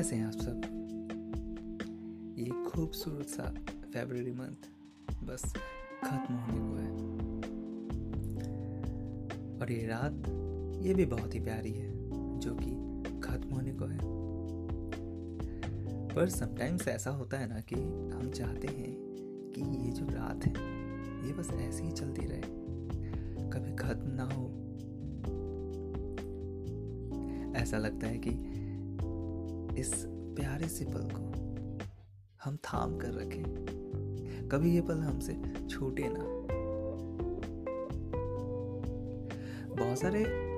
कैसे हैं आप सब? ये खूबसूरत सा फेबररी मंथ बस खत्म होने को है। और ये रात, ये भी बहुत ही प्यारी है, जो कि खत्म होने को है। पर समटाइम्स ऐसा होता है ना कि हम चाहते हैं कि ये जो रात है, ये बस ऐसे ही चलती रहे। कभी खत्म ना हो। ऐसा लगता है कि इस प्यारे से पल को हम थाम कर रखें। कभी ये पल हमसे छूटे ना। बहुत सारे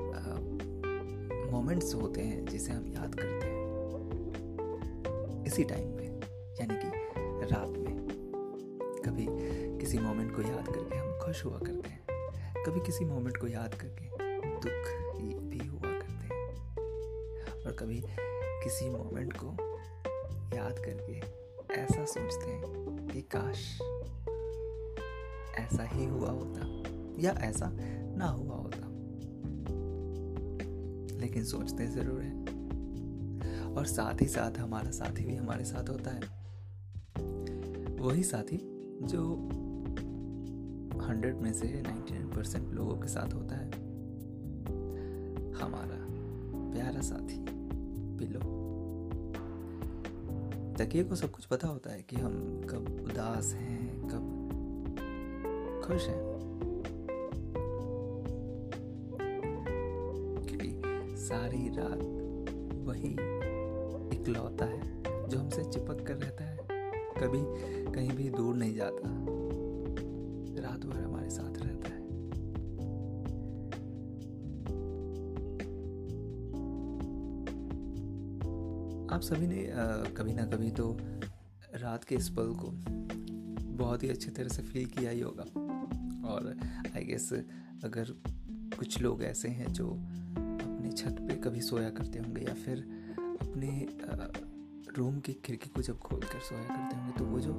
मोमेंट्स होते हैं जिसे हम याद करते हैं। इसी टाइम पे, यानी कि रात में। कभी किसी मोमेंट को याद करके हम खुश हुआ करते हैं। कभी किसी मोमेंट को याद करके दुख भी हुआ करते हैं। और कभी किसी मोमेंट को याद करके ऐसा सोचते हैं कि काश ऐसा ही हुआ होता या ऐसा ना हुआ होता। लेकिन सोचते ज़रूर है। और साथ ही साथ हमारा साथी भी हमारे साथ होता है। वही साथी जो हंड्रेड में से नाइन्टी नाइन परसेंट लोगों के साथ होता है। हमारा प्यारा साथी। पिलो तकिए को सब कुछ पता होता है कि हम कब उदास हैं, कब खुश हैं। क्योंकि सारी रात वही इकलौता है जो हमसे चिपक कर रहता है। कभी कहीं भी दूर नहीं जाता। रात भर हमारे साथ रहता है। आप सभी ने आ, कभी ना कभी तो रात के इस पल को बहुत ही अच्छे तरह से फील किया ही होगा। और आई गेस अगर कुछ लोग ऐसे हैं जो अपने छत पे कभी सोया करते होंगे या फिर अपने आ, रूम की खिड़की को जब खोल कर सोया करते होंगे तो वो जो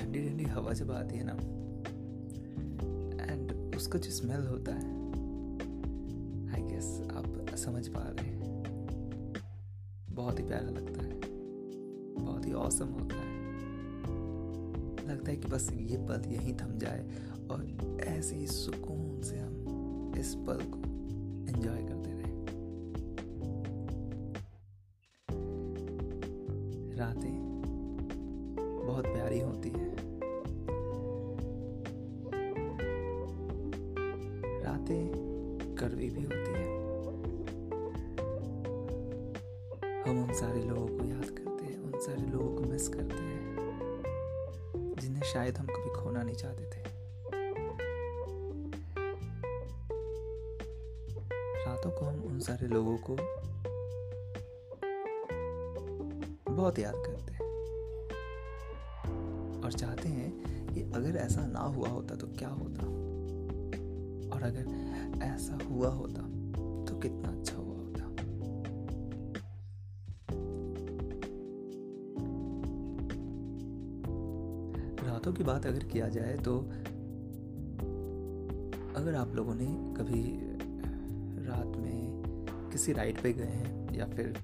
ठंडी ठंडी हवा जब आती है ना एंड उसका जो स्मेल होता है आई गेस आप समझ पा रहे हैं। बहुत ही प्यारा लगता है। बहुत ही औसम होता है। लगता है कि बस ये पल यहीं थम जाए और ऐसे ही सुकून से हम इस पल को एंजॉय करते रहे। रातें बहुत प्यारी होती है। रातें कड़वी भी होती है। हम उन सारे लोगों को याद करते हैं, उन सारे लोगों को मिस करते हैं, जिन्हें शायद हम कभी खोना नहीं चाहते थे। रातों को हम उन सारे लोगों को बहुत याद करते हैं और चाहते हैं कि अगर ऐसा ना हुआ होता तो क्या होता? और अगर ऐसा हुआ होता तो कितना अच्छा रातों की बात अगर किया जाए तो अगर आप लोगों ने कभी रात में किसी राइड पे गए हैं या फिर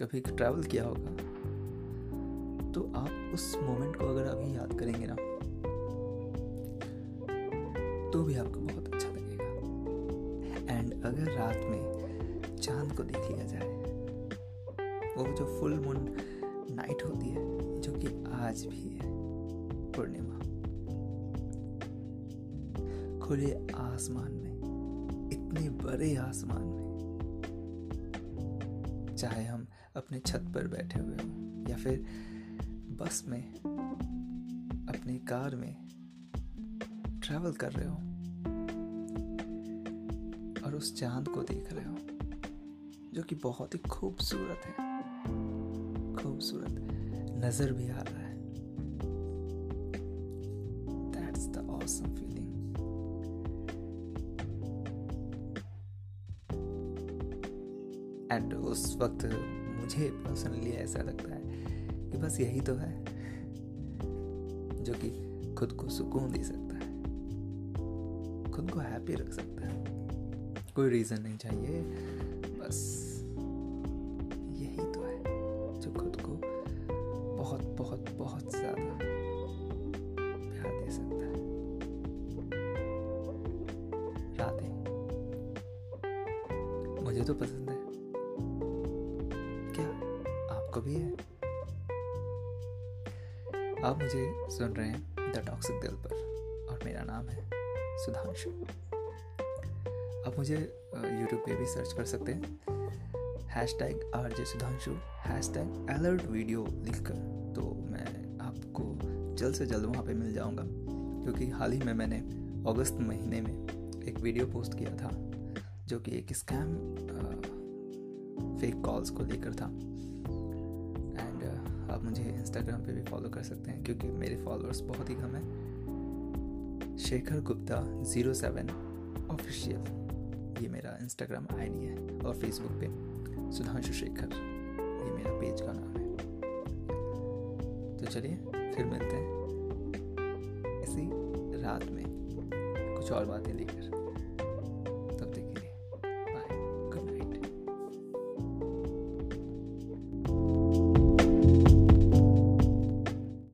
कभी ट्रैवल किया होगा तो आप उस मोमेंट को अगर अभी याद करेंगे ना तो भी आपको बहुत अच्छा लगेगा। एंड अगर रात में चाँद को देख लिया जाए, वो जो फुल मून नाइट होती है, जो कि आज भी है पूर्णिमा। खुले आसमान में, इतने बड़े आसमान में, चाहे हम अपने छत पर बैठे हुए हों, या फिर बस में, अपनी कार में ट्रैवल कर रहे हो, और उस चाँद को देख रहे हो, जो कि बहुत ही खूबसूरत है। खूबसूरत नज़र भी आ रहा है। Awesome feeling. एंड उस वक्त मुझे पर्सनली ऐसा लगता है कि बस यही तो है, जो कि खुद को सुकून दे सकता है, खुद को हैप्पी रख सकता है कोई रीज़न नहीं चाहिए, बस यही तो है, जो खुद को बहुत बहुत बहुत ज़्यादा रातें मुझे तो पसंद है। क्या आपको भी है? आप मुझे सुन रहे हैं द टॉक्सिक दिल पर, और मेरा नाम है सुधांशु। आप मुझे यूट्यूब पे भी सर्च कर सकते हैं। Hashtag R J Sudhanshu hashtag alert video लिख कर तो मैं आपको जल्द से जल्द वहाँ पे मिल जाऊँगा, क्योंकि हाल ही में मैंने अगस्त महीने में एक वीडियो पोस्ट किया था, जो कि एक स्कैम फेक कॉल्स को लेकर था। एंड आप मुझे इंस्टाग्राम पे भी फॉलो कर सकते हैं, क्योंकि मेरे फॉलोअर्स बहुत ही कम हैं। Shekhar Gupta zero seven official ये मेरा इंस्टाग्राम आईडी है, और फेसबुक पे सुधांशु शेखर, ये मेरा पेज का नाम है। तो चलिए, फिर मिलते हैं इसी रात में कुछ और बातें लेकर।